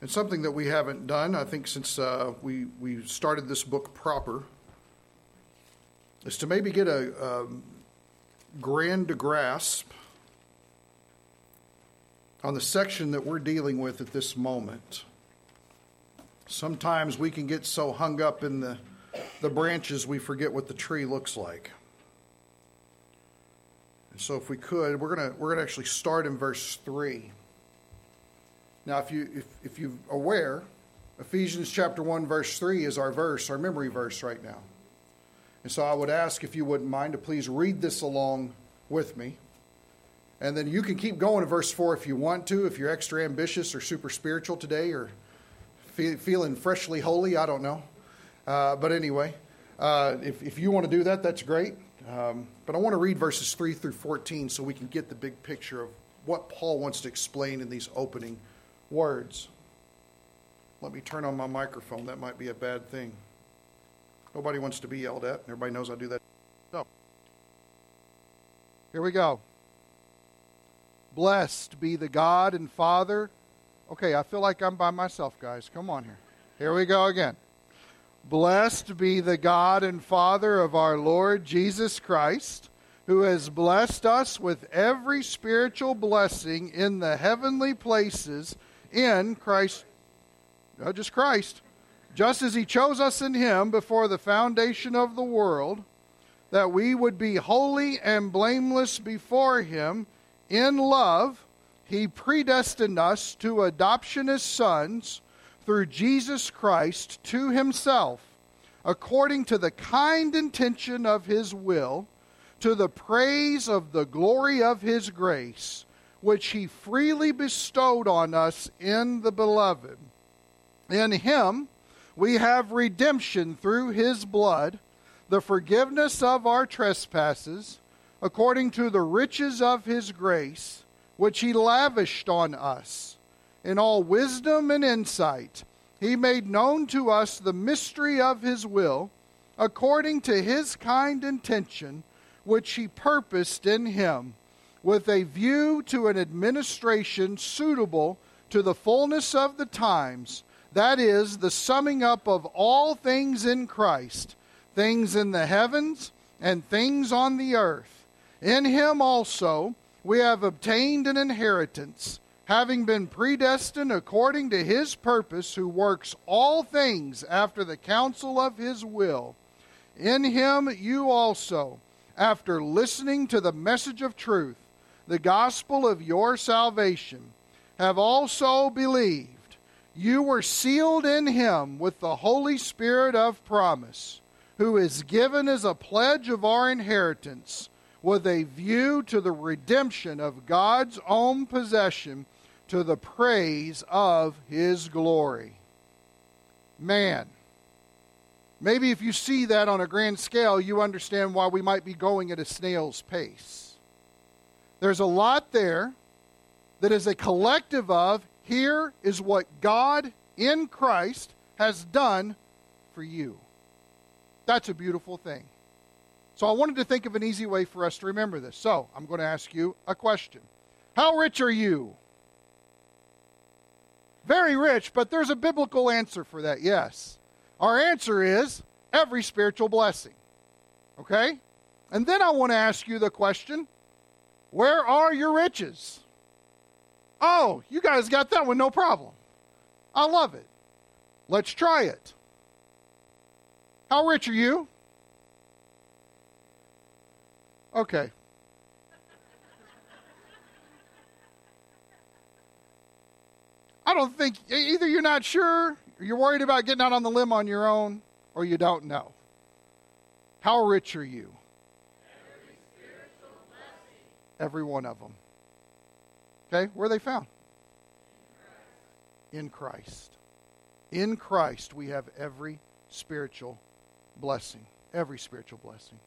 And something that we haven't done, I think, since uh, we, we started this book proper, is to maybe get a, a grand grasp on the section that we're dealing with at this moment. Sometimes we can get so hung up in the, the branches we forget what the tree looks like. And so if we could, we're gonna we're gonna actually start in verse three. Now if you if, if you're aware, Ephesians chapter one, verse three is our verse, our memory verse right now. And so I would ask if you wouldn't mind to please read this along with me. And then you can keep going to verse 4 if you want to, if you're extra ambitious or super spiritual today or fe- feeling freshly holy, I don't know. Uh, but anyway, uh, if, if you want to do that, that's great. Um, but I want to read verses 3 through 14 so we can get the big picture of what Paul wants to explain in these opening words. Let me turn on my microphone. That might be a bad thing. Nobody wants to be yelled at. Everybody knows I do that. So, here we go. Blessed be the God and Father. Okay, I feel like I'm by myself, guys. Come on here. Here we go again. Blessed be the God and Father of our Lord Jesus Christ, who has blessed us with every spiritual blessing in the heavenly places in Christ, uh, just Christ, just as he chose us in him before the foundation of the world, that we would be holy and blameless before him in love, he predestined us to adoption as sons through Jesus Christ to himself, according to the kind intention of his will, to the praise of the glory of his grace, which he freely bestowed on us in the beloved. In him we have redemption through his blood, the forgiveness of our trespasses according to the riches of his grace, which he lavished on us. In all wisdom and insight, he made known to us the mystery of his will, according to his kind intention, which he purposed in him, with a view to an administration suitable to the fullness of the times, that is, the summing up of all things in Christ, things in the heavens and things on the earth. In him also we have obtained an inheritance, having been predestined according to his purpose, who works all things after the counsel of his will. In him you also, after listening to the message of truth, the gospel of your salvation, have also believed. You were sealed in him with the Holy Spirit of promise, who is given as a pledge of our inheritance with a view to the redemption of God's own possession to the praise of his glory. Man, maybe if you see that on a grand scale, you understand why we might be going at a snail's pace. There's a lot there that is a collective of here is what God in Christ has done for you. That's a beautiful thing. So I wanted to think of an easy way for us to remember this. So I'm going to ask you a question How rich are you? Very rich, but there's a biblical answer for that, yes. Our answer is every spiritual blessing. Okay? And then I want to ask you the question where are your riches? Oh, you guys got that one, no problem. I love it. Let's try it. How rich are you? Okay. I don't think either you're not sure, you're worried about getting out on the limb on your own, or you don't know. How rich are you? Every, one of them. Okay, where are they found? In Christ. In Christ, we have every spiritual blessing. Every spiritual blessing.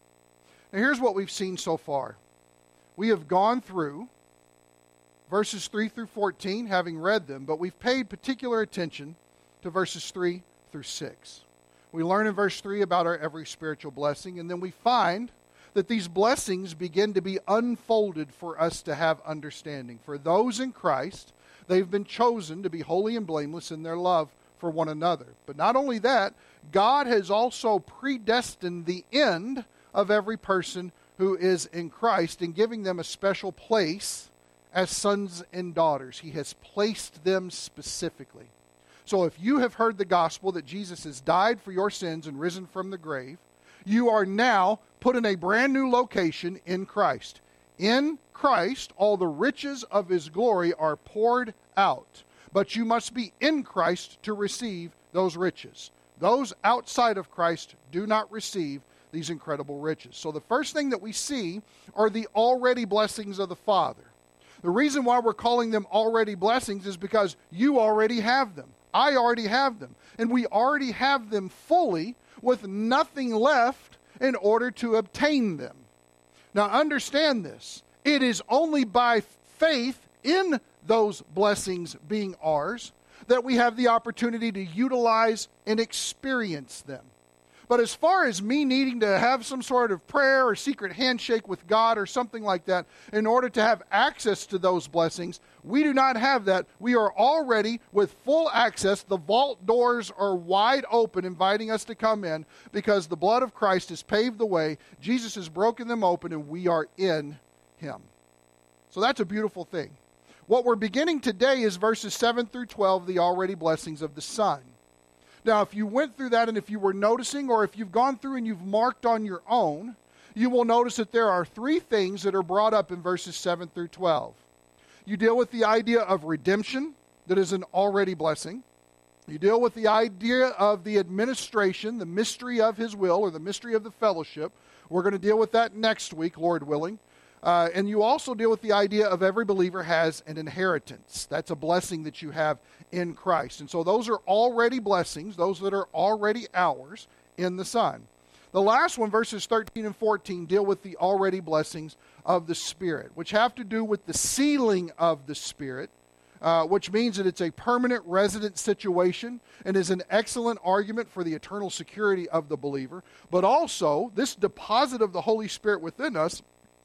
Now, here's what we've seen so far. We have gone through verses 3 through 14, having read them, but we've paid particular attention to verses 3 through 6. We learn in verse 3 about our every spiritual blessing, and then we find that these blessings begin to be unfolded for us to have understanding. For those in Christ, they've been chosen to be holy and blameless in their love for one another. But not only that, God has also predestined the end of every person who is in Christ and giving them a special place as sons and daughters. He has placed them specifically. So if you have heard the gospel that Jesus has died for your sins and risen from the grave, you are now put in a brand new location in Christ. In Christ, all the riches of his glory are poured out. But you must be in Christ to receive those riches. Those outside of Christ do not receive these incredible riches. So the first thing that we see are the already blessings of the Father. The reason why we're calling them already blessings is because you already have them. I already have them. And we already have them fully with nothing left in order to obtain them. Now, understand this it is only by faith in those blessings being ours that we have the opportunity to utilize and experience them. But as far as me needing to have some sort of prayer or secret handshake with God or something like that in order to have access to those blessings, we do not have that. We are already with full access. The vault doors are wide open, inviting us to come in because the blood of Christ has paved the way. Jesus has broken them open, and we are in Him. So that's a beautiful thing. What we're beginning today is verses 7 through 12, the already blessings of the Son. Now, if you went through that and if you were noticing, or if you've gone through and you've marked on your own, you will notice that there are three things that are brought up in verses 7 through 12. You deal with the idea of redemption, that is an already blessing. You deal with the idea of the administration, the mystery of his will, or the mystery of the fellowship. We're going to deal with that next week, Lord willing. Uh, and you also deal with the idea of every believer has an inheritance. That's a blessing that you have in Christ. And so those are already blessings, those that are already ours in the Son. The last one, verses 13 and 14, deal with the already blessings of the Spirit, which have to do with the sealing of the Spirit, uh, which means that it's a permanent resident situation and is an excellent argument for the eternal security of the believer. But also, this deposit of the Holy Spirit within us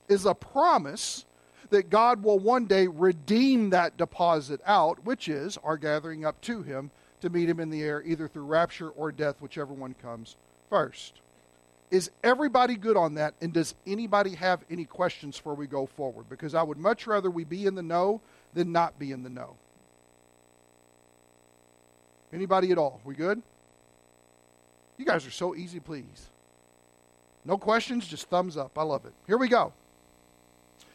is a promise that God will one day redeem that deposit out, which is our gathering up to Him to meet Him in the air, either through rapture or death, whichever one comes first. Is everybody good on that? And does anybody have any questions before we go forward? Because I would much rather we be in the know than not be in the know. Anybody at all? We good? You guys are so easy, please. No questions, just thumbs up. I love it. Here we go.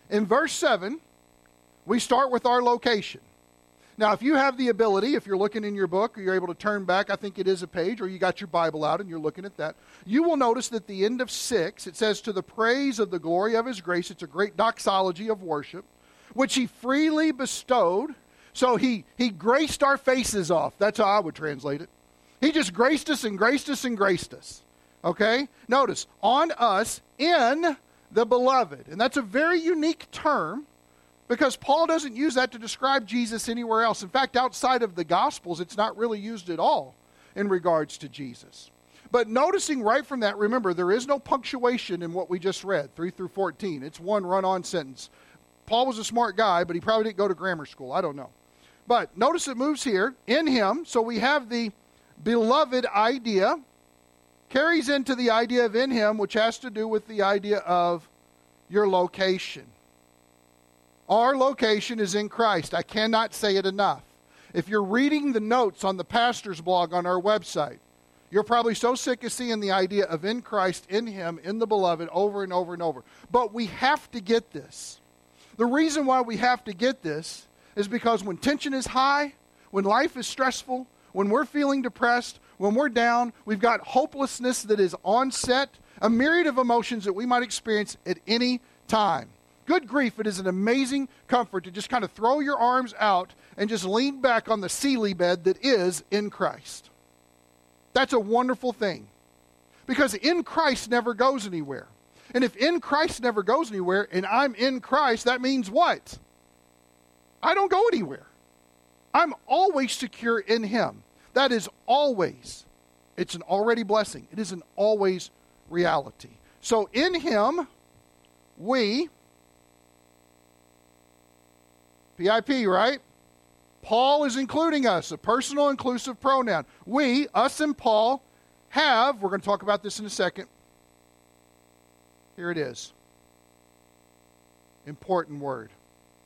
In verse 7, we start with our location. Now, if you have the ability, if you're looking in your book or you're able to turn back, I think it is a page, or you got your Bible out and you're looking at that, you will notice that the end of 6, it says, To the praise of the glory of his grace. It's a great doxology of worship, which he freely bestowed. So he, he graced our faces off. That's how I would translate it. He just graced us and graced us and graced us. Okay? Notice, on us in the beloved. And that's a very unique term because Paul doesn't use that to describe Jesus anywhere else. In fact, outside of the Gospels, it's not really used at all in regards to Jesus. But noticing right from that, remember, there is no punctuation in what we just read, 3 through 14. It's one run on sentence. Paul was a smart guy, but he probably didn't go to grammar school. I don't know. But notice it moves here in him. So we have the beloved idea carries into the idea of in him, which has to do with the idea of your location. Our location is in Christ. I cannot say it enough. If you're reading the notes on the pastor's blog on our website, you're probably so sick of seeing the idea of in Christ, in Him, in the beloved over and over and over. But we have to get this. The reason why we have to get this is because when tension is high, when life is stressful, when we're feeling depressed, when we're down, we've got hopelessness that is onset, a myriad of emotions that we might experience at any time. Good grief, it is an amazing comfort to just kind of throw your arms out and just lean back on the Sealy bed that is in Christ. That's a wonderful thing. Because in Christ never goes anywhere. And if in Christ never goes anywhere and I'm in Christ, that means what? I don't go anywhere. I'm always secure in Him. That is always. It's an already blessing. It is an always reality. So in Him, we, PIP, right? Paul is including us, a personal inclusive pronoun. We, us and Paul, have, we're going to talk about this in a second. Here it is. Important word.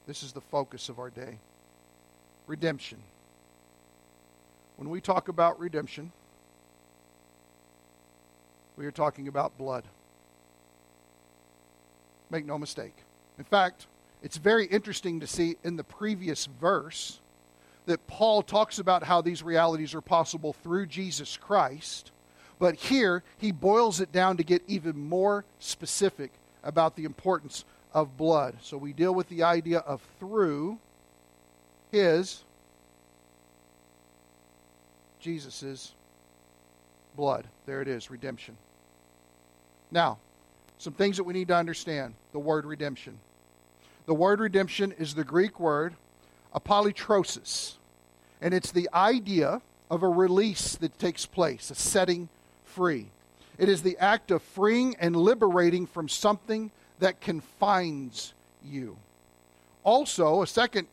This is the focus of our day redemption. When we talk about redemption, we are talking about blood. Make no mistake. In fact, it's very interesting to see in the previous verse that Paul talks about how these realities are possible through Jesus Christ, but here he boils it down to get even more specific about the importance of blood. So we deal with the idea of through his, Jesus's blood. There it is, redemption. Now, some things that we need to understand the word redemption. The word redemption is the Greek word apolutrosis, and it's the idea of a release that takes place, a setting free. It is the act of freeing and liberating from something that confines you. Also, a second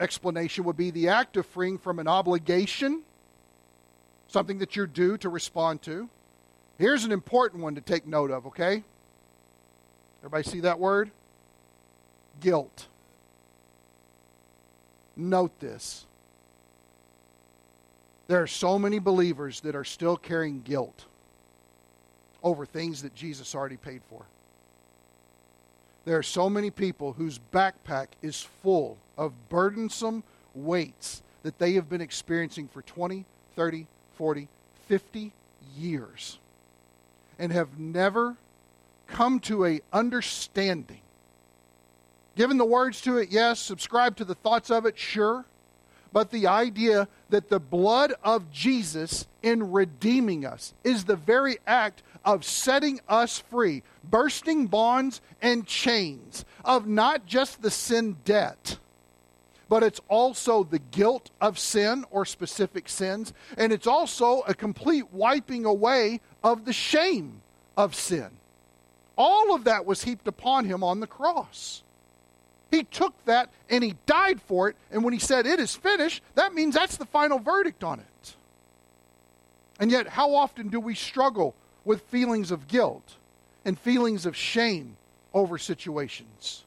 explanation would be the act of freeing from an obligation, something that you're due to respond to. Here's an important one to take note of, okay? Everybody see that word? guilt. Note this. There are so many believers that are still carrying guilt over things that Jesus already paid for. There are so many people whose backpack is full of burdensome weights that they have been experiencing for 20, 30, 40, 50 years and have never come to a understanding Given the words to it, yes. Subscribe to the thoughts of it, sure. But the idea that the blood of Jesus in redeeming us is the very act of setting us free, bursting bonds and chains of not just the sin debt, but it's also the guilt of sin or specific sins, and it's also a complete wiping away of the shame of sin. All of that was heaped upon him on the cross. He took that and he died for it. And when he said, It is finished, that means that's the final verdict on it. And yet, how often do we struggle with feelings of guilt and feelings of shame over situations?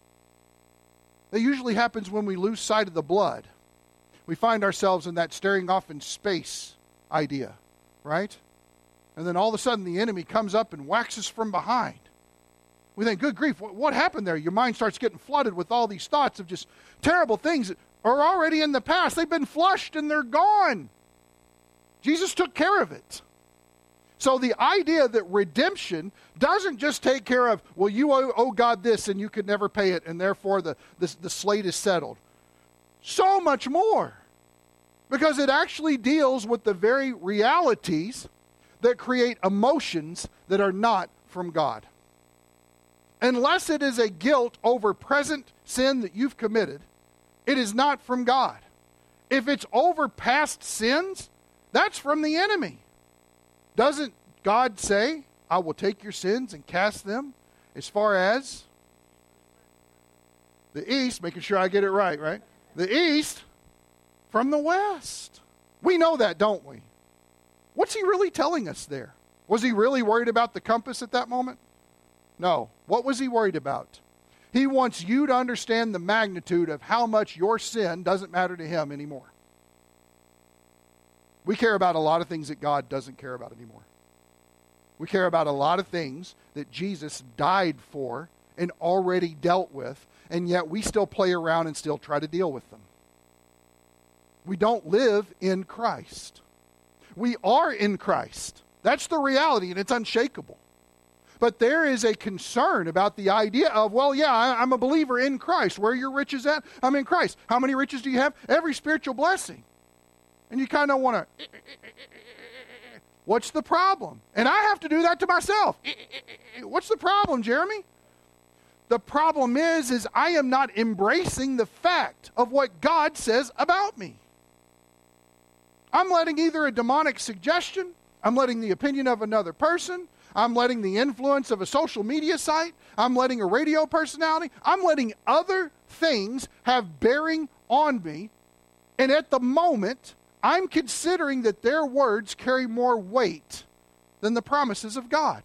That usually happens when we lose sight of the blood. We find ourselves in that staring off in space idea, right? And then all of a sudden the enemy comes up and us from behind. We think, good grief, what, what happened there? Your mind starts getting flooded with all these thoughts of just terrible things that are already in the past. They've been flushed and they're gone. Jesus took care of it. So the idea that redemption doesn't just take care of, well, you owe, owe God this and you could never pay it, and therefore the, the, the slate is settled. So much more. Because it actually deals with the very realities that create emotions that are not from God unless it is a guilt over present sin that you've committed, it is not from God. If it's over past sins, that's from the enemy. Doesn't God say, I will take your sins and cast them as far as the east, making sure I get it right, right? The east from the west. We know that, don't we? What's he really telling us there? Was he really worried about the compass at that moment? No. What was he worried about? He wants you to understand the magnitude of how much your sin doesn't matter to him anymore. We care about a lot of things that God doesn't care about anymore. We care about a lot of things that Jesus died for and already dealt with, and yet we still play around and still try to deal with them. We don't live in Christ. We are in Christ. That's the reality, and it's unshakable. But there is a concern about the idea of, well, yeah, I, am a believer in Christ. Where are your riches at? I'm in Christ. How many riches do you have? Every spiritual blessing. And you kind of want to. What's the problem? And I have to do that to myself. What's the problem, Jeremy? The problem is is I am not embracing the fact of what God says about me. I'm letting either a demonic suggestion, I'm letting the opinion of another person, I'm letting the influence of a social media site, I'm letting a radio personality, I'm letting other things have bearing on me And at the moment, I'm considering that their words carry more weight than the promises of God.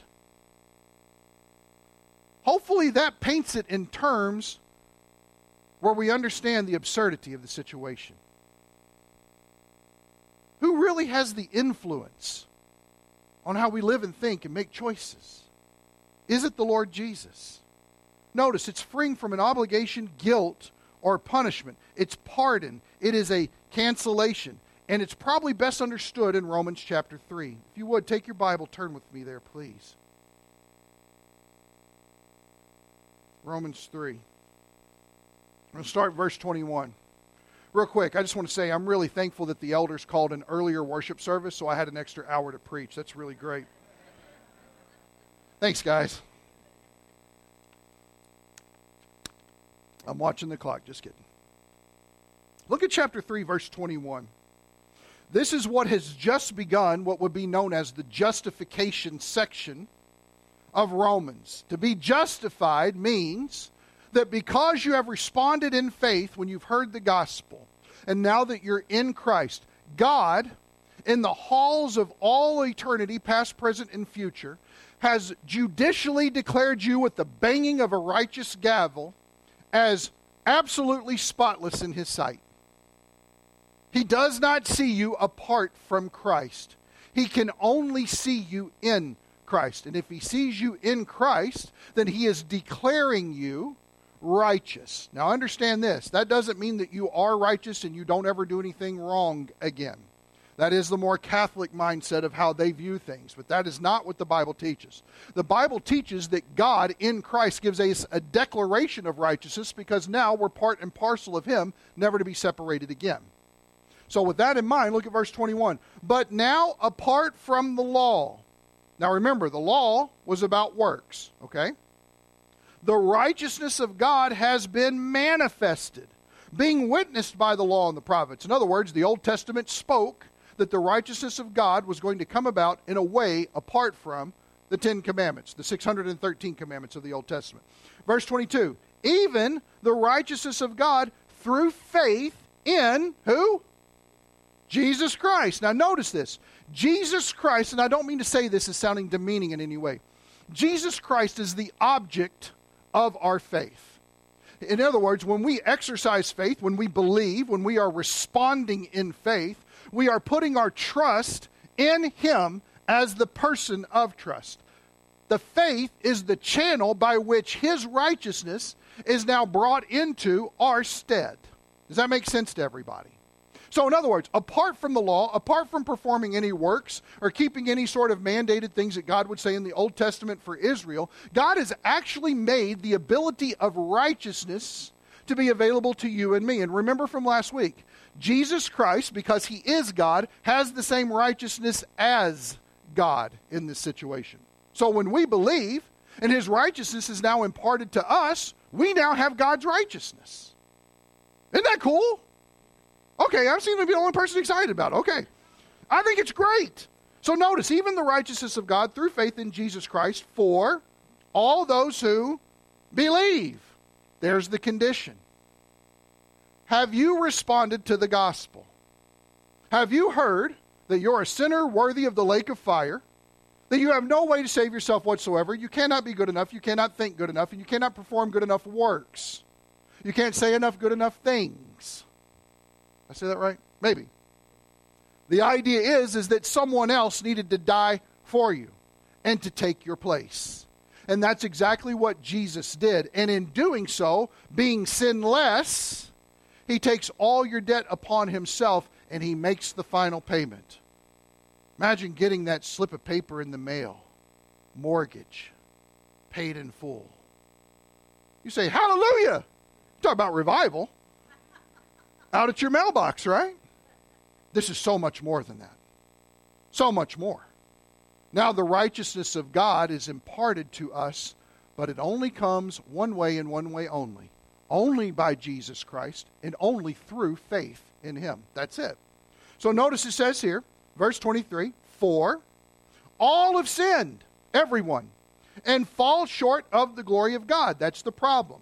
Hopefully, that paints it in terms where we understand the absurdity of the situation. Who really has the influence on how we live and think and make choices? Is it the Lord Jesus? Notice it's freeing from an obligation, guilt, or punishment. It's pardon. It is a cancellation. And it's probably best understood in Romans chapter 3. If you would, take your Bible, turn with me there, please. Romans 3. I'm going to start verse 21. Real quick, I just want to say I'm really thankful that the elders called an earlier worship service, so I had an extra hour to preach. That's really great. Thanks, guys. I'm watching the clock, just kidding. Look at chapter 3, verse 21. This is what has just begun, what would be known as the justification section of Romans. To be justified means that because you have responded in faith when you've heard the gospel, and now that you're in Christ, God, in the halls of all eternity, past, present, and future, has judicially declared you with the banging of a righteous gavel as absolutely spotless in his sight. He does not see you apart from Christ. He can only see you in Christ. And if he sees you in Christ, then he is declaring you righteous. Now, understand this that doesn't mean that you are righteous and you don't ever do anything wrong again. That is the more Catholic mindset of how they view things. But that is not what the Bible teaches. The Bible teaches that God in Christ gives us a declaration of righteousness because now we're part and parcel of Him, never to be separated again. So, with that in mind, look at verse 21. But now, apart from the law. Now, remember, the law was about works, okay? The righteousness of God has been manifested, being witnessed by the law and the prophets. In other words, the Old Testament spoke that the righteousness of God was going to come about in a way apart from the Ten Commandments, the 613 commandments of the Old Testament. Verse 22 Even the righteousness of God through faith in who? Jesus Christ. Now, notice this. Jesus Christ, and I don't mean to say this as sounding demeaning in any way, Jesus Christ is the object of our faith. In other words, when we exercise faith, when we believe, when we are responding in faith, we are putting our trust in Him as the person of trust. The faith is the channel by which His righteousness is now brought into our stead. Does that make sense to everybody? So, in other words, apart from the law, apart from performing any works or keeping any sort of mandated things that God would say in the Old Testament for Israel, God has actually made the ability of righteousness to be available to you and me. And remember from last week, Jesus Christ, because he is God, has the same righteousness as God in this situation. So when we believe and his righteousness is now imparted to us, we now have God's righteousness. Isn't that cool? Okay, I seem to be the only person excited about it. Okay. I think it's great. So notice, even the righteousness of God through faith in Jesus Christ for all those who believe. There's the condition. Have you responded to the gospel? Have you heard that you're a sinner worthy of the lake of fire? That you have no way to save yourself whatsoever? You cannot be good enough, you cannot think good enough, and you cannot perform good enough works. You can't say enough good enough things. I say that right? Maybe. The idea is is that someone else needed to die for you and to take your place. And that's exactly what Jesus did. And in doing so, being sinless, he takes all your debt upon himself and he makes the final payment. Imagine getting that slip of paper in the mail mortgage, paid in full. You say, Hallelujah! Talk about revival. Out at your mailbox, right? This is so much more than that. So much more. Now, the righteousness of God is imparted to us, but it only comes one way and one way only only by Jesus Christ and only through faith in Him. That's it. So notice it says here, verse 23 For all have sinned, everyone, and fall short of the glory of God. That's the problem.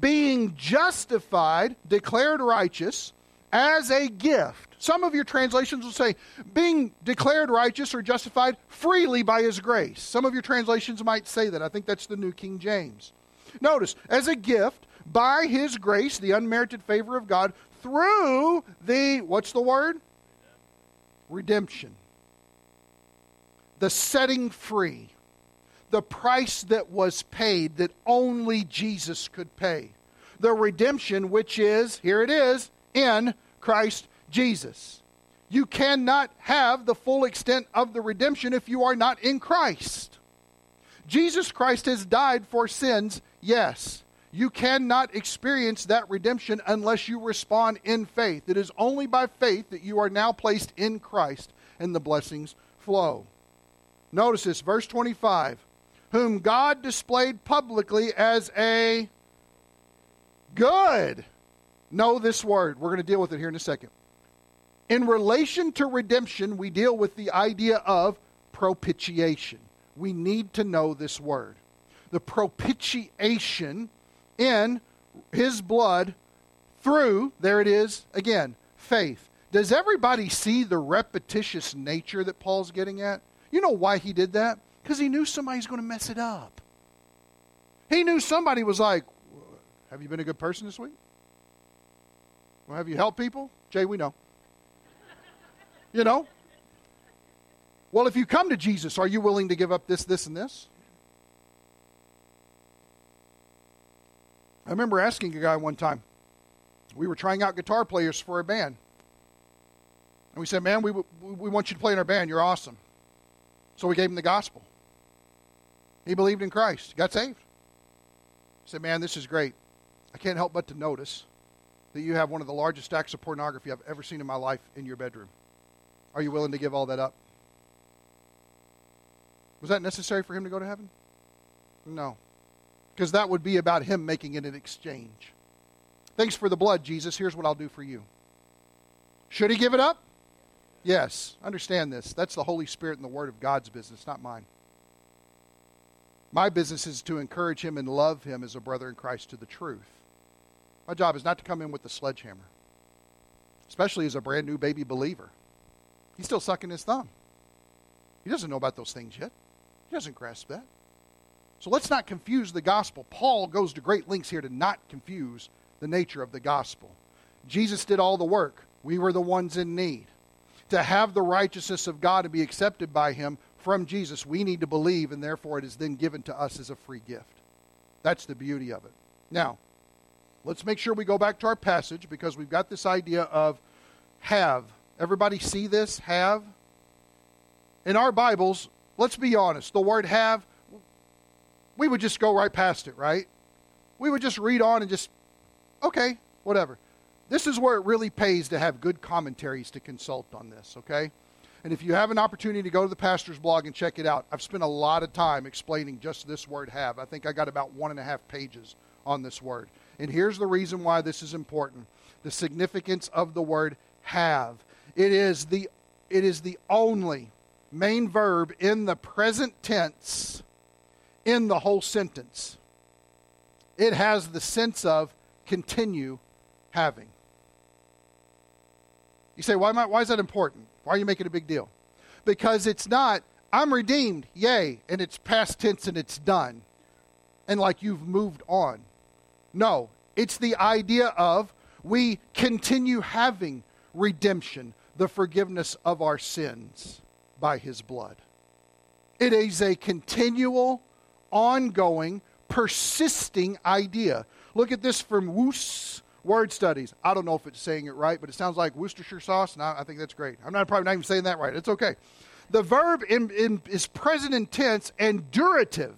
Being justified, declared righteous, as a gift. Some of your translations will say, being declared righteous or justified freely by his grace. Some of your translations might say that. I think that's the New King James. Notice, as a gift, by his grace, the unmerited favor of God, through the, what's the word? Redemption. The setting free. The price that was paid that only Jesus could pay. The redemption, which is, here it is, in Christ Jesus. You cannot have the full extent of the redemption if you are not in Christ. Jesus Christ has died for sins, yes. You cannot experience that redemption unless you respond in faith. It is only by faith that you are now placed in Christ and the blessings flow. Notice this, verse 25. Whom God displayed publicly as a good. Know this word. We're going to deal with it here in a second. In relation to redemption, we deal with the idea of propitiation. We need to know this word. The propitiation in his blood through, there it is again, faith. Does everybody see the repetitious nature that Paul's getting at? You know why he did that? Because he knew somebody's going to mess it up. He knew somebody was like, Have you been a good person this week? Well, have you helped people? Jay, we know. You know? Well, if you come to Jesus, are you willing to give up this, this, and this? I remember asking a guy one time. We were trying out guitar players for a band. And we said, Man, we, we want you to play in our band. You're awesome. So we gave him the gospel. He believed in Christ, got saved. He said, Man, this is great. I can't help but to notice that you have one of the largest stacks of pornography I've ever seen in my life in your bedroom. Are you willing to give all that up? Was that necessary for him to go to heaven? No because that would be about him making it an exchange. Thanks for the blood, Jesus. Here's what I'll do for you. Should he give it up? Yes. Understand this. That's the Holy Spirit and the Word of God's business, not mine. My business is to encourage him and love him as a brother in Christ to the truth. My job is not to come in with the sledgehammer, especially as a brand new baby believer. He's still sucking his thumb. He doesn't know about those things yet, he doesn't grasp that. So let's not confuse the gospel. Paul goes to great lengths here to not confuse the nature of the gospel. Jesus did all the work, we were the ones in need. To have the righteousness of God and be accepted by Him from Jesus, we need to believe, and therefore it is then given to us as a free gift. That's the beauty of it. Now, let's make sure we go back to our passage because we've got this idea of have. Everybody see this? Have? In our Bibles, let's be honest, the word have we would just go right past it, right? We would just read on and just, okay, whatever. This is where it really pays to have good commentaries to consult on this, okay? And if you have an opportunity to go to the pastor's blog and check it out, I've spent a lot of time explaining just this word have. I think I got about one and a half pages on this word. And here's the reason why this is important the significance of the word have. It is the, it is the only main verb in the present tense in the whole sentence. It has the sense of continue having. You say, why, I, why is that important? Why are you making a big deal? Because it's not, I'm redeemed, yay, and it's past tense and it's done. And like you've moved on. No, it's the idea of we continue having redemption, the forgiveness of our sins by his blood. It is a continual ongoing, persisting idea. Look at this from Wuest Word Studies. I don't know if it's saying it right, but it sounds like Worcestershire sauce, and I, I think that's great. I'm not probably not even saying that right. It's okay. The verb in, in, is present intense and durative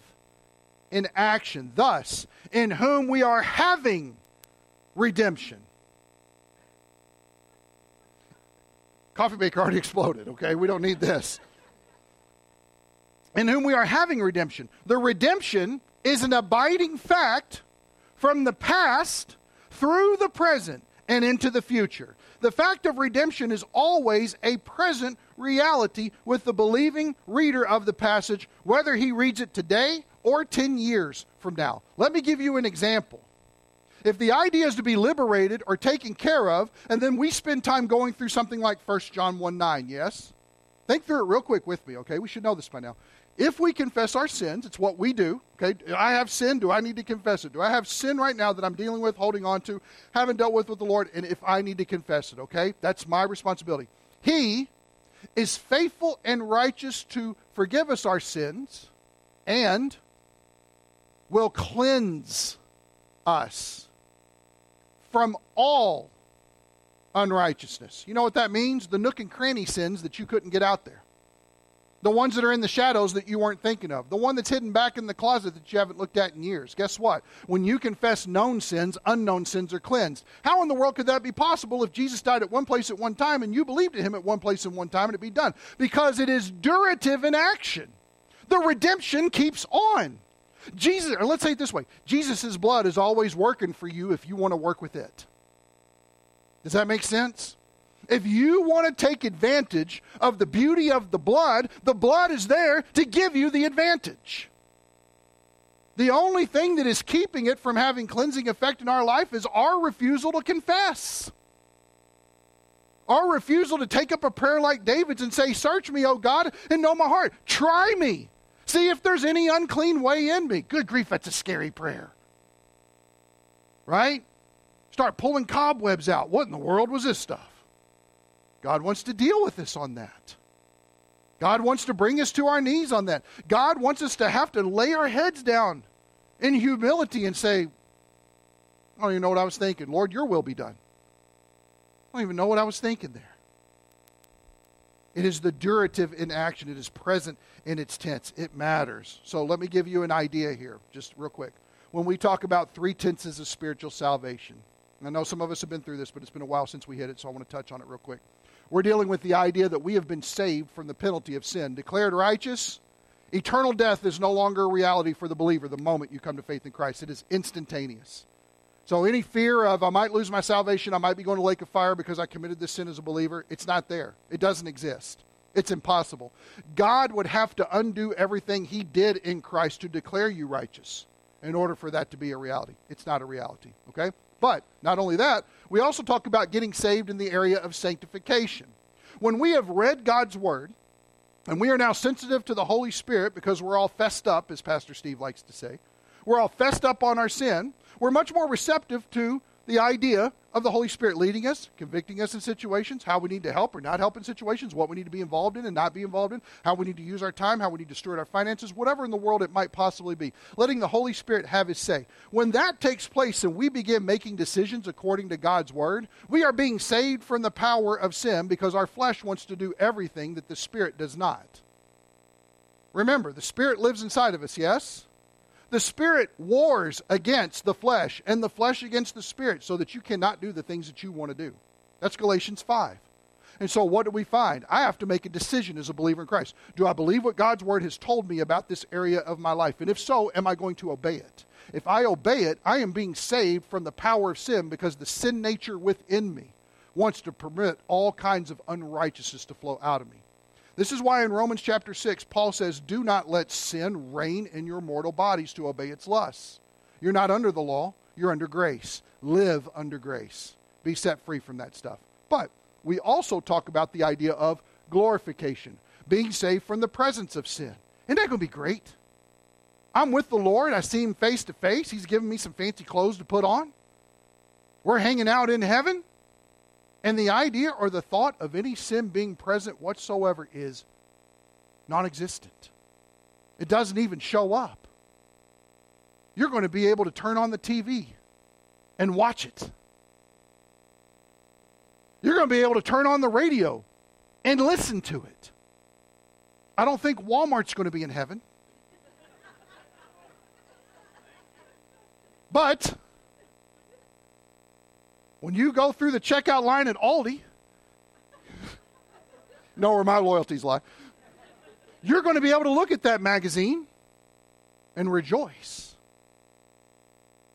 in action. Thus, in whom we are having redemption. Coffee maker already exploded, okay? We don't need this in whom we are having redemption. The redemption is an abiding fact from the past through the present and into the future. The fact of redemption is always a present reality with the believing reader of the passage, whether he reads it today or 10 years from now. Let me give you an example. if the idea is to be liberated or taken care of, and then we spend time going through something like 1 John 1 9, yes? Think through it real quick with me, okay? We should know this by now. If we confess our sins, it's what we do, okay? I have sin. Do I need to confess it? Do I have sin right now that I'm dealing with, holding on to, haven't dealt with with the Lord? And if I need to confess it, okay? That's my responsibility. He is faithful and righteous to forgive us our sins and will cleanse us from all unrighteousness. You know what that means? The nook and cranny sins that you couldn't get out there. The ones that are in the shadows that you weren't thinking of. The one that's hidden back in the closet that you haven't looked at in years. Guess what? When you confess known sins, unknown sins are cleansed. How in the world could that be possible if Jesus died at one place at one time and you believed in him at one place at one time and it be done? Because it is durative in action. The redemption keeps on. Jesus, or let's say it this way Jesus' blood is always working for you if you want to work with it. Does that make sense? If you want to take advantage of the beauty of the blood, the blood is there to give you the advantage. The only thing that is keeping it from having cleansing effect in our life is our refusal to confess. Our refusal to take up a prayer like David's and say, Search me, O God, and know my heart. Try me. See if there's any unclean way in me. Good grief, that's a scary prayer. Right? Start pulling cobwebs out. What in the world was this stuff? God wants to deal with us on that. God wants to bring us to our knees on that. God wants us to have to lay our heads down in humility and say, I don't even know what I was thinking. Lord, your will be done. I don't even know what I was thinking there. It is the durative in action. It is present in its tense. It matters. So let me give you an idea here, just real quick. When we talk about three tenses of spiritual salvation, I know some of us have been through this, but it's been a while since we hit it, so I want to touch on it real quick. We're dealing with the idea that we have been saved from the penalty of sin. Declared righteous, eternal death is no longer a reality for the believer the moment you come to faith in Christ. It is instantaneous. So any fear of I might lose my salvation, I might be going to lake of fire because I committed this sin as a believer, it's not there. It doesn't exist. It's impossible. God would have to undo everything he did in Christ to declare you righteous in order for that to be a reality. It's not a reality, okay? But not only that, we also talk about getting saved in the area of sanctification. When we have read God's word, and we are now sensitive to the Holy Spirit because we're all fessed up, as Pastor Steve likes to say, we're all fessed up on our sin, we're much more receptive to the idea of the Holy Spirit leading us, convicting us in situations, how we need to help or not help in situations, what we need to be involved in and not be involved in, how we need to use our time, how we need to steward our finances, whatever in the world it might possibly be. Letting the Holy Spirit have his say. When that takes place and we begin making decisions according to God's word, we are being saved from the power of sin because our flesh wants to do everything that the Spirit does not. Remember, the Spirit lives inside of us, yes? The Spirit wars against the flesh and the flesh against the Spirit so that you cannot do the things that you want to do. That's Galatians 5. And so, what do we find? I have to make a decision as a believer in Christ. Do I believe what God's Word has told me about this area of my life? And if so, am I going to obey it? If I obey it, I am being saved from the power of sin because the sin nature within me wants to permit all kinds of unrighteousness to flow out of me. This is why in Romans chapter 6, Paul says, Do not let sin reign in your mortal bodies to obey its lusts. You're not under the law, you're under grace. Live under grace. Be set free from that stuff. But we also talk about the idea of glorification, being saved from the presence of sin. Isn't that going to be great? I'm with the Lord. I see him face to face. He's giving me some fancy clothes to put on. We're hanging out in heaven. And the idea or the thought of any sin being present whatsoever is non existent. It doesn't even show up. You're going to be able to turn on the TV and watch it. You're going to be able to turn on the radio and listen to it. I don't think Walmart's going to be in heaven. But when you go through the checkout line at Aldi, know where my loyalties lie, you're going to be able to look at that magazine and rejoice.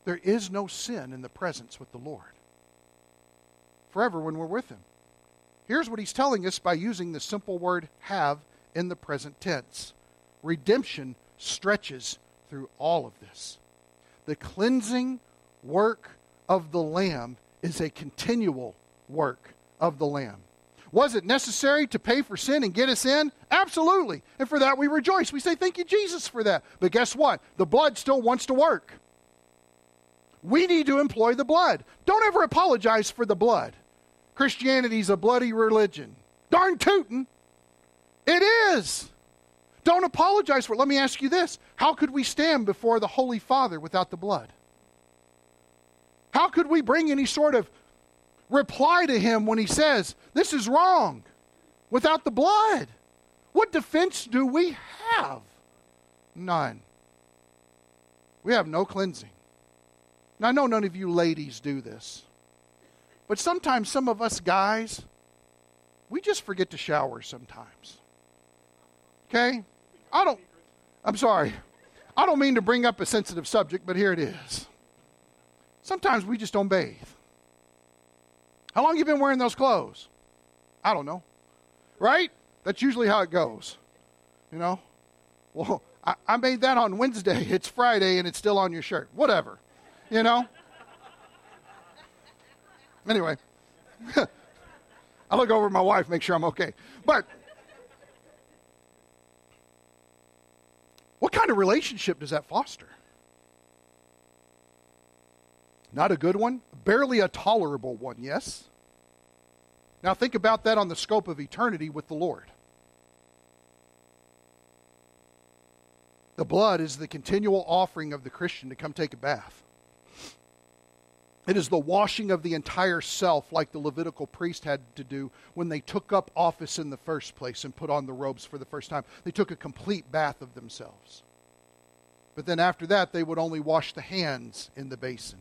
There is no sin in the presence with the Lord. Forever when we're with Him. Here's what He's telling us by using the simple word have in the present tense redemption stretches through all of this. The cleansing work of the Lamb is a continual work of the Lamb. Was it necessary to pay for sin and get us in? Absolutely. And for that we rejoice. We say, Thank you, Jesus, for that. But guess what? The blood still wants to work. We need to employ the blood. Don't ever apologize for the blood. Christianity's a bloody religion. Darn tootin'. It is. Don't apologize for it. Let me ask you this How could we stand before the Holy Father without the blood? How could we bring any sort of reply to him when he says, This is wrong, without the blood? What defense do we have? None. We have no cleansing. Now, I know none of you ladies do this, but sometimes some of us guys, we just forget to shower sometimes. Okay? I don't, I'm sorry. I don't mean to bring up a sensitive subject, but here it is. Sometimes we just don't bathe. How long you been wearing those clothes? I don't know. Right? That's usually how it goes. You know? Well, I, I made that on Wednesday. It's Friday and it's still on your shirt. Whatever. You know? Anyway. I look over at my wife, make sure I'm okay. But what kind of relationship does that foster? Not a good one, barely a tolerable one, yes? Now think about that on the scope of eternity with the Lord. The blood is the continual offering of the Christian to come take a bath. It is the washing of the entire self, like the Levitical priest had to do when they took up office in the first place and put on the robes for the first time. They took a complete bath of themselves. But then after that, they would only wash the hands in the basin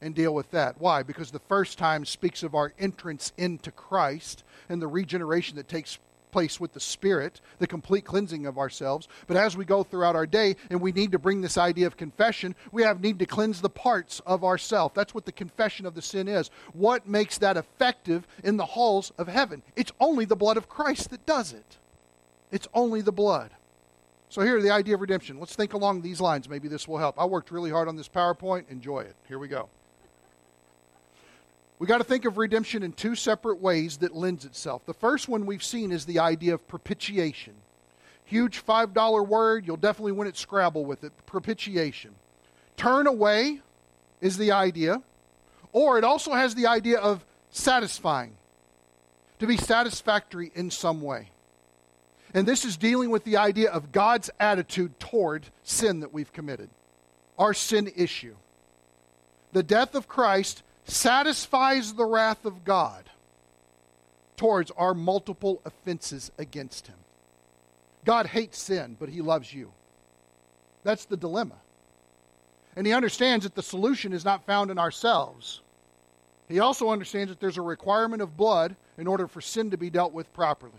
and deal with that. Why? Because the first time speaks of our entrance into Christ and the regeneration that takes place with the Spirit, the complete cleansing of ourselves. But as we go throughout our day and we need to bring this idea of confession, we have need to cleanse the parts of ourself. That's what the confession of the sin is. What makes that effective in the halls of heaven? It's only the blood of Christ that does it. It's only the blood. So here, the idea of redemption. Let's think along these lines. Maybe this will help. I worked really hard on this PowerPoint. Enjoy it. Here we go. We got to think of redemption in two separate ways that lends itself. The first one we've seen is the idea of propitiation. Huge $5 word, you'll definitely win at Scrabble with it. Propitiation. Turn away is the idea, or it also has the idea of satisfying, to be satisfactory in some way. And this is dealing with the idea of God's attitude toward sin that we've committed, our sin issue. The death of Christ satisfies the wrath of God towards our multiple offenses against Him. God hates sin, but He loves you. That's the dilemma. And He understands that the solution is not found in ourselves. He also understands that there's a requirement of blood in order for sin to be dealt with properly.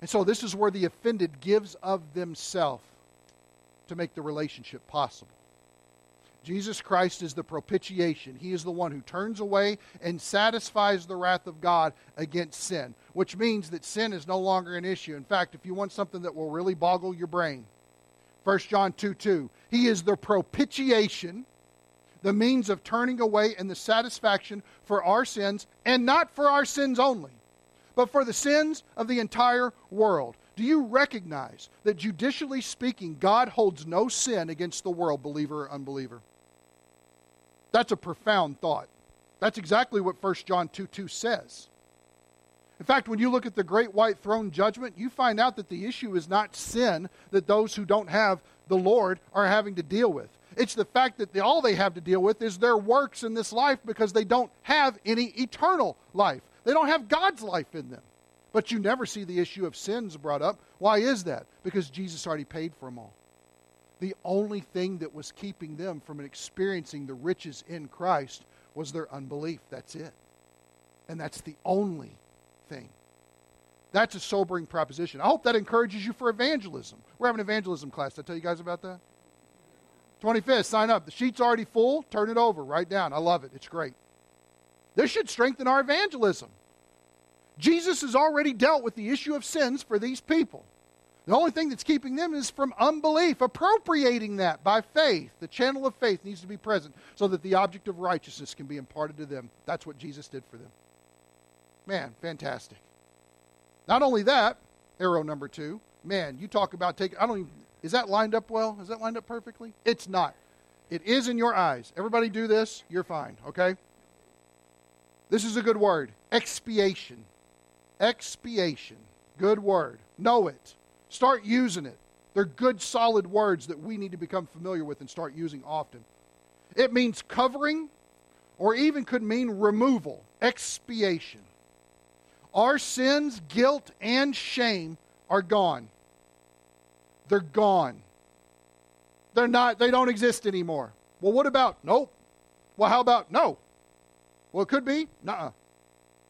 And so this is where the offended gives of themselves to make the relationship possible. Jesus Christ is the propitiation. He is the one who turns away and satisfies the wrath of God against sin, which means that sin is no longer an issue. In fact, if you want something that will really boggle your brain, 1 John 2 2, He is the propitiation, the means of turning away and the satisfaction for our sins, and not for our sins only, but for the sins of the entire world. Do you recognize that judicially speaking, God holds no sin against the world, believer or unbeliever? That's a profound thought. That's exactly what 1 John 2 2 says. In fact, when you look at the great white throne judgment, you find out that the issue is not sin that those who don't have the Lord are having to deal with. It's the fact that the, all they have to deal with is their works in this life because they don't have any eternal life. They don't have God's life in them. But you never see the issue of sins brought up. Why is that? Because Jesus already paid for them all the only thing that was keeping them from experiencing the riches in Christ was their unbelief. That's it. And that's the only thing. That's a sobering proposition. I hope that encourages you for evangelism. We're having an evangelism class. Did I tell you guys about that? 25th, sign up. The sheet's already full. Turn it over. Write down. I love it. It's great. This should strengthen our evangelism. Jesus has already dealt with the issue of sins for these people. The only thing that's keeping them is from unbelief, appropriating that by faith. The channel of faith needs to be present so that the object of righteousness can be imparted to them. That's what Jesus did for them. Man, fantastic. Not only that, arrow number two, man, you talk about taking, I don't even, is that lined up well? Is that lined up perfectly? It's not. It is in your eyes. Everybody do this, you're fine, okay? This is a good word expiation. Expiation. Good word. Know it. Start using it. They're good, solid words that we need to become familiar with and start using often. It means covering, or even could mean removal, expiation. Our sins, guilt, and shame are gone. They're gone. They're not, they don't exist anymore. Well, what about? Nope. Well, how about no? Well, it could be. Nuh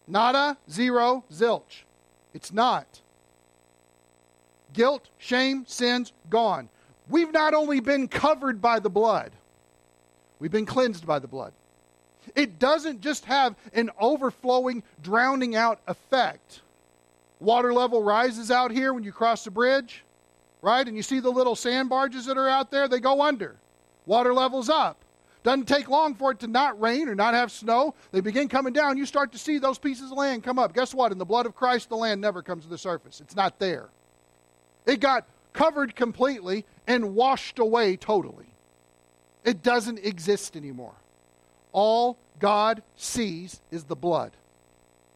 Nada, zero, zilch. It's not. Guilt, shame, sins, gone. We've not only been covered by the blood, we've been cleansed by the blood. It doesn't just have an overflowing, drowning out effect. Water level rises out here when you cross the bridge, right? And you see the little sand barges that are out there, they go under. Water level's up. Doesn't take long for it to not rain or not have snow. They begin coming down. You start to see those pieces of land come up. Guess what? In the blood of Christ, the land never comes to the surface. It's not there. It got covered completely and washed away totally. It doesn't exist anymore. All God sees is the blood.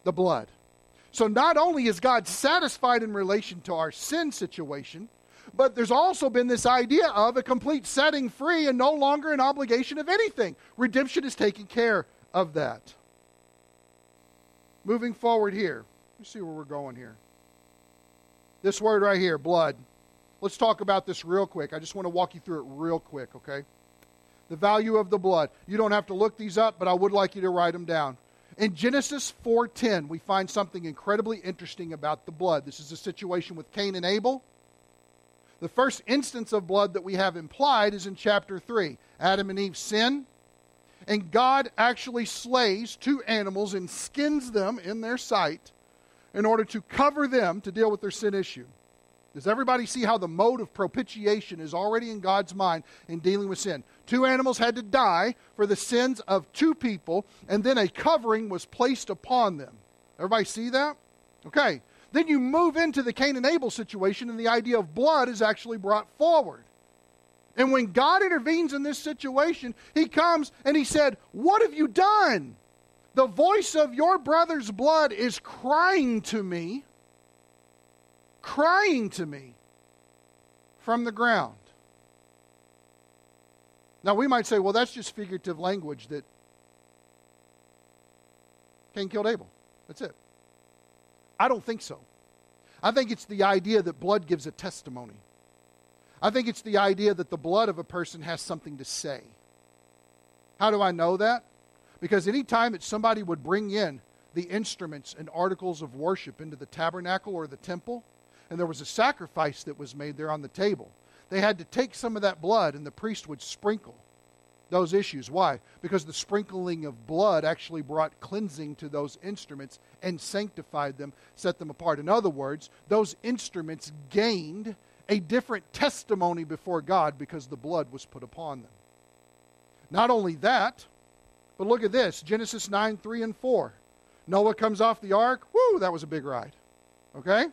The blood. So not only is God satisfied in relation to our sin situation, but there's also been this idea of a complete setting free and no longer an obligation of anything. Redemption is taking care of that. Moving forward here, let's see where we're going here. This word right here, blood. Let's talk about this real quick. I just want to walk you through it real quick, okay? The value of the blood. You don't have to look these up, but I would like you to write them down. In Genesis 4:10, we find something incredibly interesting about the blood. This is a situation with Cain and Abel. The first instance of blood that we have implied is in chapter 3. Adam and Eve sin, and God actually slays two animals and skins them in their sight in order to cover them to deal with their sin issue. Does everybody see how the mode of propitiation is already in God's mind in dealing with sin? Two animals had to die for the sins of two people, and then a covering was placed upon them. Everybody see that? Okay. Then you move into the Cain and Abel situation, and the idea of blood is actually brought forward. And when God intervenes in this situation, he comes and he said, What have you done? The voice of your brother's blood is crying to me, crying to me from the ground. Now, we might say, well, that's just figurative language that Cain killed Abel. That's it. I don't think so. I think it's the idea that blood gives a testimony. I think it's the idea that the blood of a person has something to say. How do I know that? Because anytime that somebody would bring in the instruments and articles of worship into the tabernacle or the temple, and there was a sacrifice that was made there on the table, they had to take some of that blood and the priest would sprinkle those issues. Why? Because the sprinkling of blood actually brought cleansing to those instruments and sanctified them, set them apart. In other words, those instruments gained a different testimony before God because the blood was put upon them. Not only that, but look at this Genesis 9 3 and 4. Noah comes off the ark. Whoo, that was a big ride. Okay?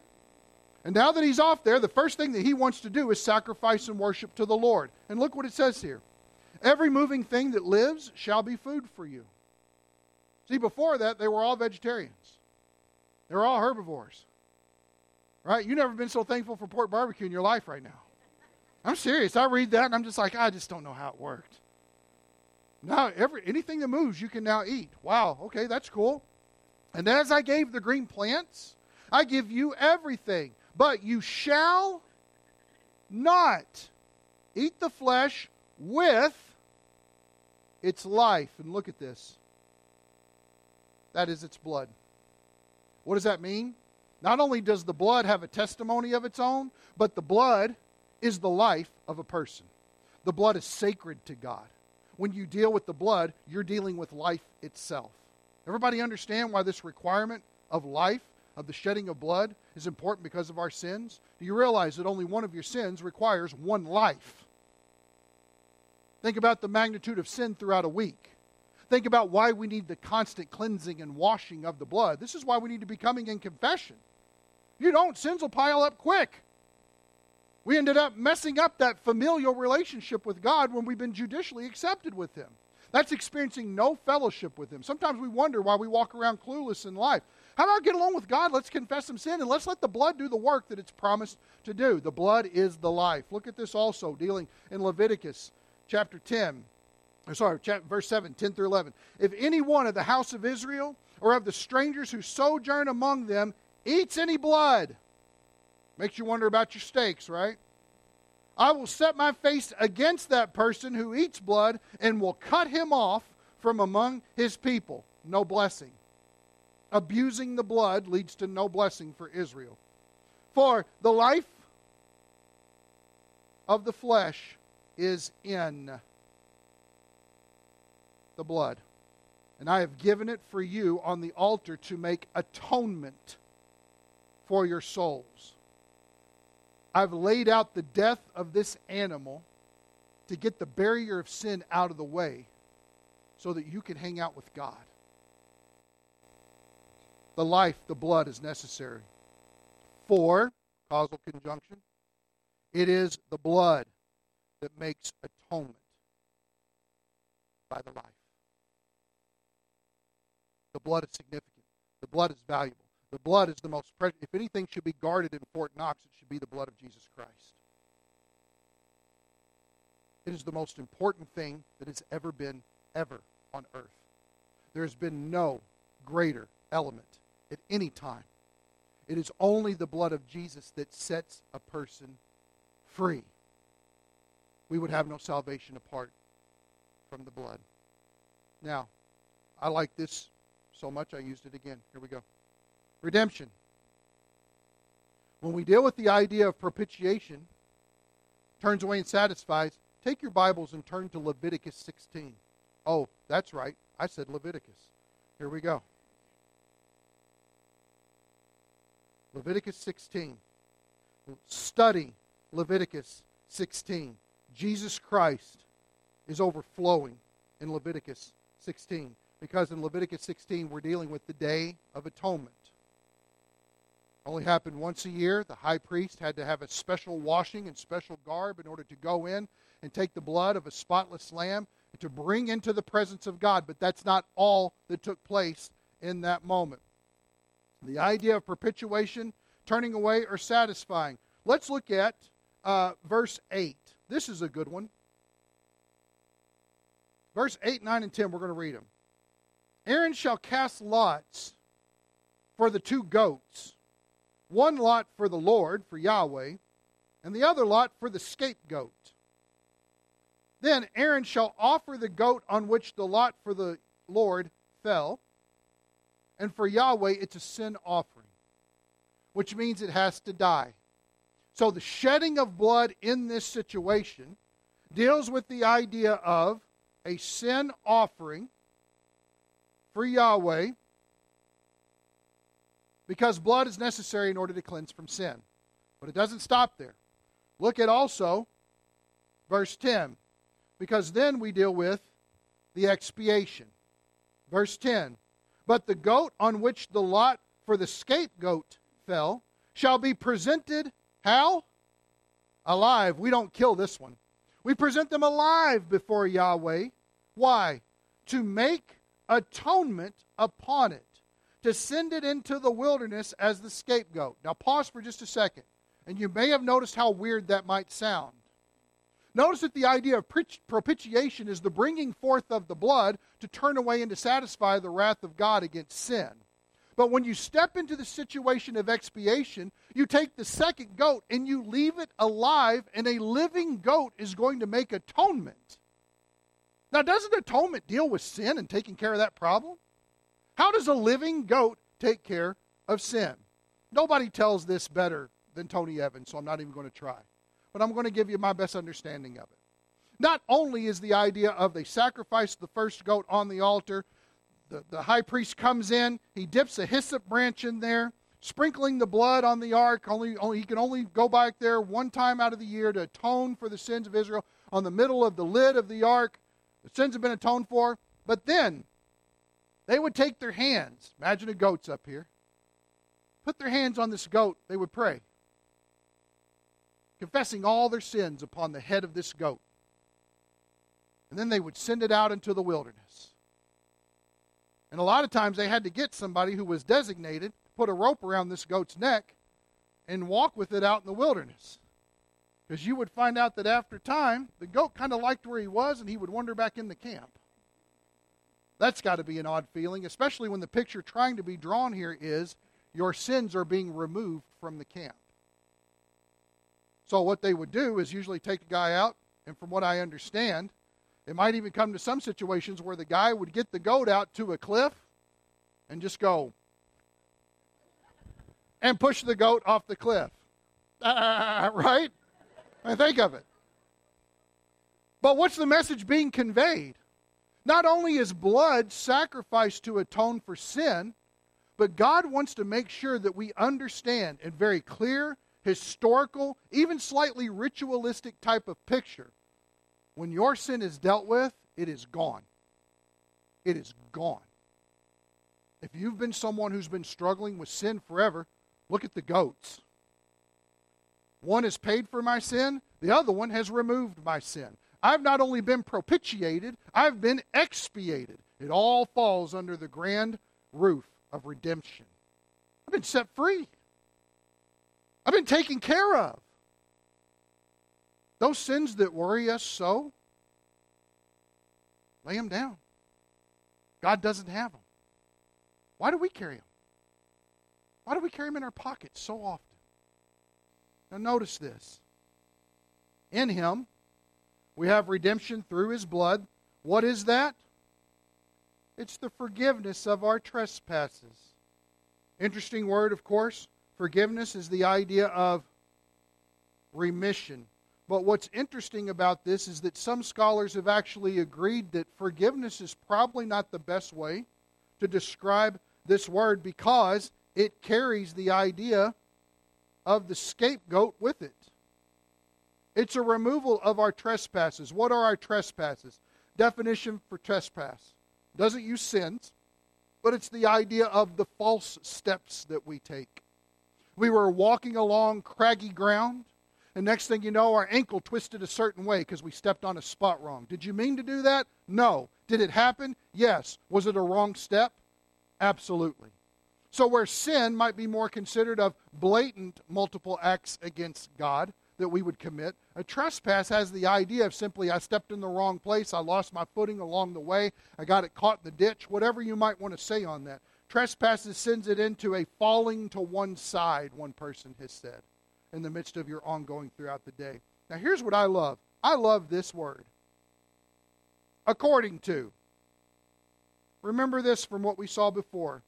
And now that he's off there, the first thing that he wants to do is sacrifice and worship to the Lord. And look what it says here Every moving thing that lives shall be food for you. See, before that, they were all vegetarians, they were all herbivores. Right? You've never been so thankful for pork barbecue in your life right now. I'm serious. I read that and I'm just like, I just don't know how it worked. Now, every, anything that moves, you can now eat. Wow, okay, that's cool. And as I gave the green plants, I give you everything. But you shall not eat the flesh with its life. And look at this that is its blood. What does that mean? Not only does the blood have a testimony of its own, but the blood is the life of a person. The blood is sacred to God. When you deal with the blood, you're dealing with life itself. Everybody understand why this requirement of life of the shedding of blood is important because of our sins? Do you realize that only one of your sins requires one life? Think about the magnitude of sin throughout a week. Think about why we need the constant cleansing and washing of the blood. This is why we need to be coming in confession. You don't, sins will pile up quick. We ended up messing up that familial relationship with God when we've been judicially accepted with Him. That's experiencing no fellowship with Him. Sometimes we wonder why we walk around clueless in life. How I get along with God? Let's confess some sin and let's let the blood do the work that it's promised to do. The blood is the life. Look at this also, dealing in Leviticus chapter 10. I'm Sorry, chapter, verse 7, 10 through 11. If any one of the house of Israel or of the strangers who sojourn among them eats any blood, makes you wonder about your steaks, right? I will set my face against that person who eats blood and will cut him off from among his people. No blessing. Abusing the blood leads to no blessing for Israel. For the life of the flesh is in the blood. And I have given it for you on the altar to make atonement for your souls. I've laid out the death of this animal to get the barrier of sin out of the way so that you can hang out with God. The life, the blood is necessary. For, causal conjunction, it is the blood that makes atonement by the life. The blood is significant. The blood is valuable. The blood is the most precious. If anything should be guarded in Fort Knox, it should be the blood of Jesus Christ. It is the most important thing that has ever been, ever on earth. There has been no greater element at any time. It is only the blood of Jesus that sets a person free. We would have no salvation apart from the blood. Now, I like this so much I used it again. Here we go redemption. When we deal with the idea of propitiation, turns away and satisfies, take your Bibles and turn to Leviticus 16. Oh, that's right. I said Leviticus. Here we go. Leviticus 16. Study Leviticus 16. Jesus Christ is overflowing in Leviticus 16 because in Leviticus 16 we're dealing with the Day of Atonement only happened once a year. The high priest had to have a special washing and special garb in order to go in and take the blood of a spotless lamb to bring into the presence of God. But that's not all that took place in that moment. The idea of propitiation, turning away, or satisfying. Let's look at uh, verse 8. This is a good one. Verse 8, 9, and 10, we're going to read them. Aaron shall cast lots for the two goats one lot for the Lord, for Yahweh, and the other lot for the scapegoat. Then Aaron shall offer the goat on which the lot for the Lord fell, and for Yahweh it's a sin offering, which means it has to die. So the shedding of blood in this situation deals with the idea of a sin offering for Yahweh because blood is necessary in order to cleanse from sin. But it doesn't stop there. Look at also verse 10, because then we deal with the expiation. Verse 10 But the goat on which the lot for the scapegoat fell shall be presented how? Alive. We don't kill this one. We present them alive before Yahweh. Why? To make atonement upon it to send it into the wilderness as the scapegoat. Now, pause for just a second, and you may have noticed how weird that might sound. Notice that the idea of propitiation is the bringing forth of the blood to turn away and to satisfy the wrath of God against sin. But when you step into the situation of expiation, you take the second goat and you leave it alive, and a living goat is going to make atonement. Now, doesn't atonement deal with sin and taking care of that problem? How does a living goat take care of sin? Nobody tells this better than Tony Evans, so I'm not even going to try. But I'm going to give you my best understanding of it. Not only is the idea of they sacrifice the first goat on the altar, the, the high priest comes in, he dips a hyssop branch in there sprinkling the blood on the ark. Only, only he can only go back there one time out of the year to atone for the sins of Israel on the middle of the lid of the ark. The sins have been atoned for. But then they would take their hands. Imagine a goat's up here. Put their hands on this goat. They would pray, confessing all their sins upon the head of this goat. And then they would send it out into the wilderness. And a lot of times they had to get somebody who was designated, put a rope around this goat's neck, and walk with it out in the wilderness. Because you would find out that after time, the goat kind of liked where he was and he would wander back in the camp. That's got to be an odd feeling, especially when the picture trying to be drawn here is your sins are being removed from the camp. So, what they would do is usually take a guy out, and from what I understand, it might even come to some situations where the guy would get the goat out to a cliff and just go and push the goat off the cliff. Uh, right? I think of it. But what's the message being conveyed? Not only is blood sacrificed to atone for sin, but God wants to make sure that we understand in very clear, historical, even slightly ritualistic type of picture. When your sin is dealt with, it is gone. It is gone. If you've been someone who's been struggling with sin forever, look at the goats. One has paid for my sin, the other one has removed my sin. I've not only been propitiated, I've been expiated. It all falls under the grand roof of redemption. I've been set free. I've been taken care of. Those sins that worry us so, lay them down. God doesn't have them. Why do we carry them? Why do we carry them in our pockets so often? Now, notice this. In Him, we have redemption through His blood. What is that? It's the forgiveness of our trespasses. Interesting word, of course. Forgiveness is the idea of remission. But what's interesting about this is that some scholars have actually agreed that forgiveness is probably not the best way to describe this word because it carries the idea of the scapegoat with it. It's a removal of our trespasses. What are our trespasses? Definition for trespass doesn't use sins, but it's the idea of the false steps that we take. We were walking along craggy ground, and next thing you know, our ankle twisted a certain way because we stepped on a spot wrong. Did you mean to do that? No. Did it happen? Yes. Was it a wrong step? Absolutely. So, where sin might be more considered of blatant multiple acts against God that we would commit, a trespass has the idea of simply, I stepped in the wrong place, I lost my footing along the way, I got it caught in the ditch, whatever you might want to say on that. Trespasses sends it into a falling to one side, one person has said, in the midst of your ongoing throughout the day. Now, here's what I love I love this word. According to. Remember this from what we saw before.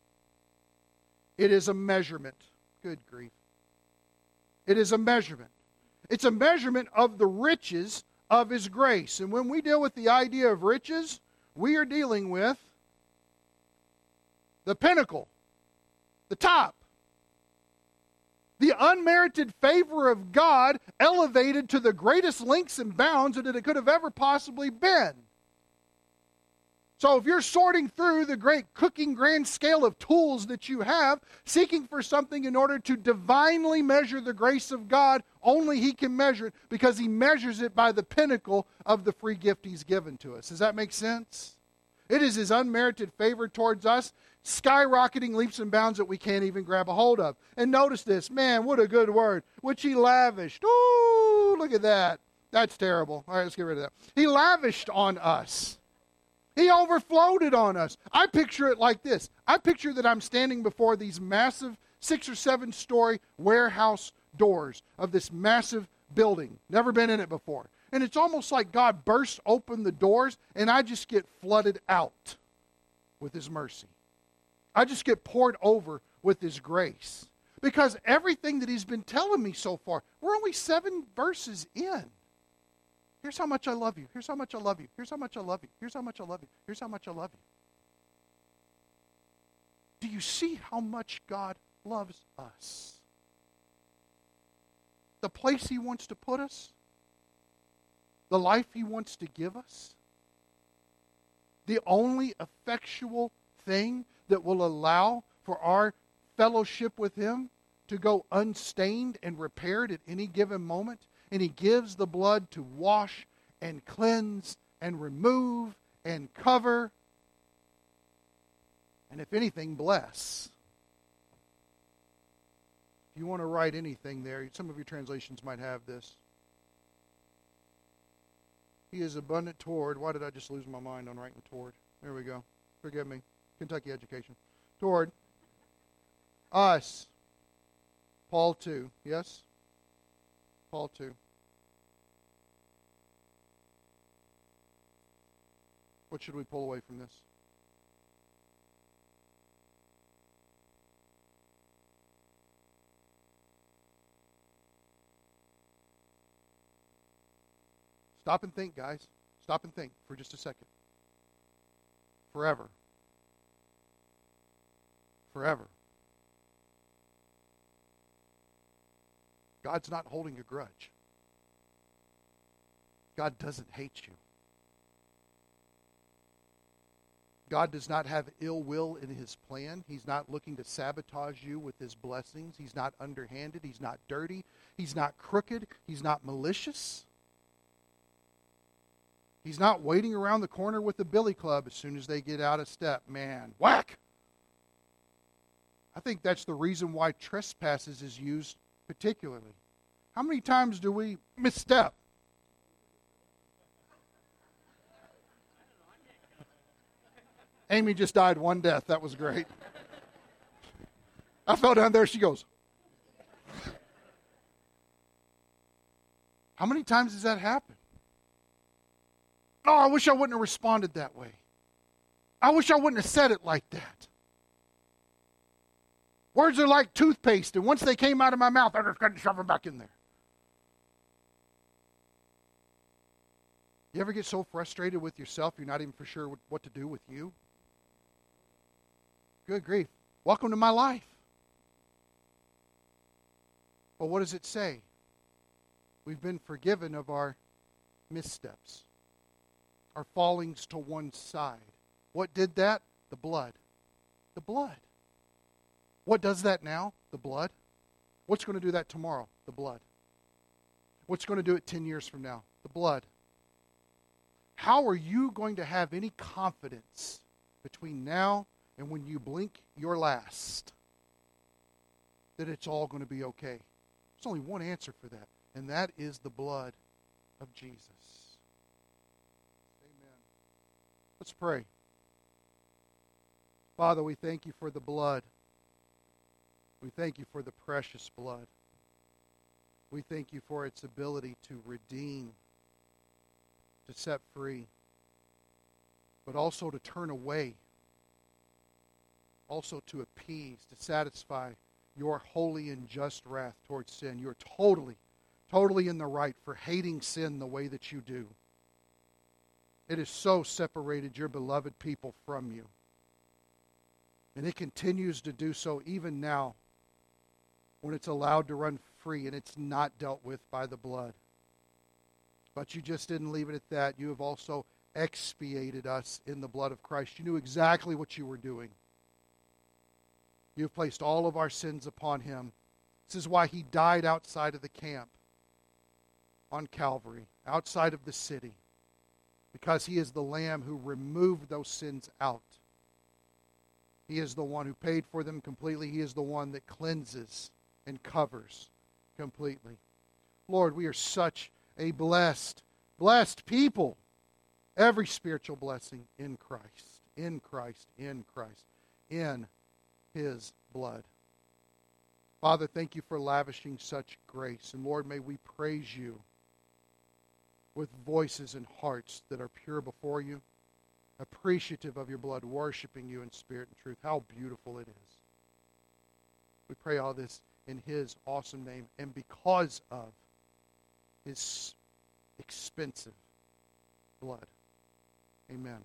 It is a measurement. Good grief. It is a measurement. It's a measurement of the riches of His grace. And when we deal with the idea of riches, we are dealing with the pinnacle, the top, the unmerited favor of God elevated to the greatest lengths and bounds that it could have ever possibly been. So if you're sorting through the great cooking grand scale of tools that you have, seeking for something in order to divinely measure the grace of God, only He can measure it because He measures it by the pinnacle of the free gift He's given to us. Does that make sense? It is His unmerited favor towards us, skyrocketing leaps and bounds that we can't even grab a hold of. And notice this, man, what a good word, which He lavished. Ooh, look at that. That's terrible. All right, let's get rid of that. He lavished on us. He overflowed it on us. I picture it like this I picture that I'm standing before these massive six or seven story warehouse doors of this massive building. Never been in it before. And it's almost like God bursts open the doors and I just get flooded out with His mercy. I just get poured over with His grace. Because everything that He's been telling me so far, we're only seven verses in. Here's how much I love you. Here's how much I love you. Here's how much I love you. Here's how much I love you. Here's how much I love you. Do you see how much God loves us. The place He wants to put us, the life He wants to give us, the only effectual thing that will allow for our fellowship with Him to go unstained and repaired at any given moment. And He gives the blood to wash and cleanse and remove and cover. And if anything, bless. If you want to write anything there, some of your translations might have this. He is abundant toward. Why did I just lose my mind on writing toward? There we go. Forgive me. Kentucky education. Toward us. Paul 2. Yes? Paul 2. What should we pull away from this? Stop and think, guys. Stop and think for just a second. Forever. Forever. God's not holding a grudge. God doesn't hate you. God does not have ill will in his plan. He's not looking to sabotage you with his blessings. He's not underhanded. He's not dirty. He's not crooked. He's not malicious. He's not waiting around the corner with the billy club as soon as they get out of step. Man, whack! I think that's the reason why trespasses is used particularly. How many times do we misstep? Amy just died one death. That was great. I fell down there. She goes, How many times does that happen? Oh, I wish I wouldn't have responded that way. I wish I wouldn't have said it like that. Words are like toothpaste, and once they came out of my mouth, I just to shove them back in there. You ever get so frustrated with yourself you're not even for sure what to do with you? Good grief. Welcome to my life. But what does it say? We've been forgiven of our missteps our fallings to one side. What did that? The blood. The blood. What does that now? The blood. What's going to do that tomorrow? The blood. What's going to do it 10 years from now? The blood. How are you going to have any confidence between now and when you blink your last that it's all going to be okay? There's only one answer for that, and that is the blood of Jesus. Amen. Let's pray. Father, we thank you for the blood. We thank you for the precious blood. We thank you for its ability to redeem, to set free, but also to turn away, also to appease, to satisfy your holy and just wrath towards sin. You're totally, totally in the right for hating sin the way that you do. It has so separated your beloved people from you. And it continues to do so even now when it's allowed to run free and it's not dealt with by the blood. But you just didn't leave it at that. You have also expiated us in the blood of Christ. You knew exactly what you were doing. You have placed all of our sins upon him. This is why he died outside of the camp on Calvary, outside of the city because he is the Lamb who removed those sins out. He is the one who paid for them completely. He is the one that cleanses and covers completely. Lord, we are such a blessed, blessed people. Every spiritual blessing in Christ, in Christ, in Christ, in His blood. Father, thank you for lavishing such grace. And Lord, may we praise you with voices and hearts that are pure before you, appreciative of your blood, worshiping you in spirit and truth. How beautiful it is. We pray all this in his awesome name and because of his expensive blood. Amen.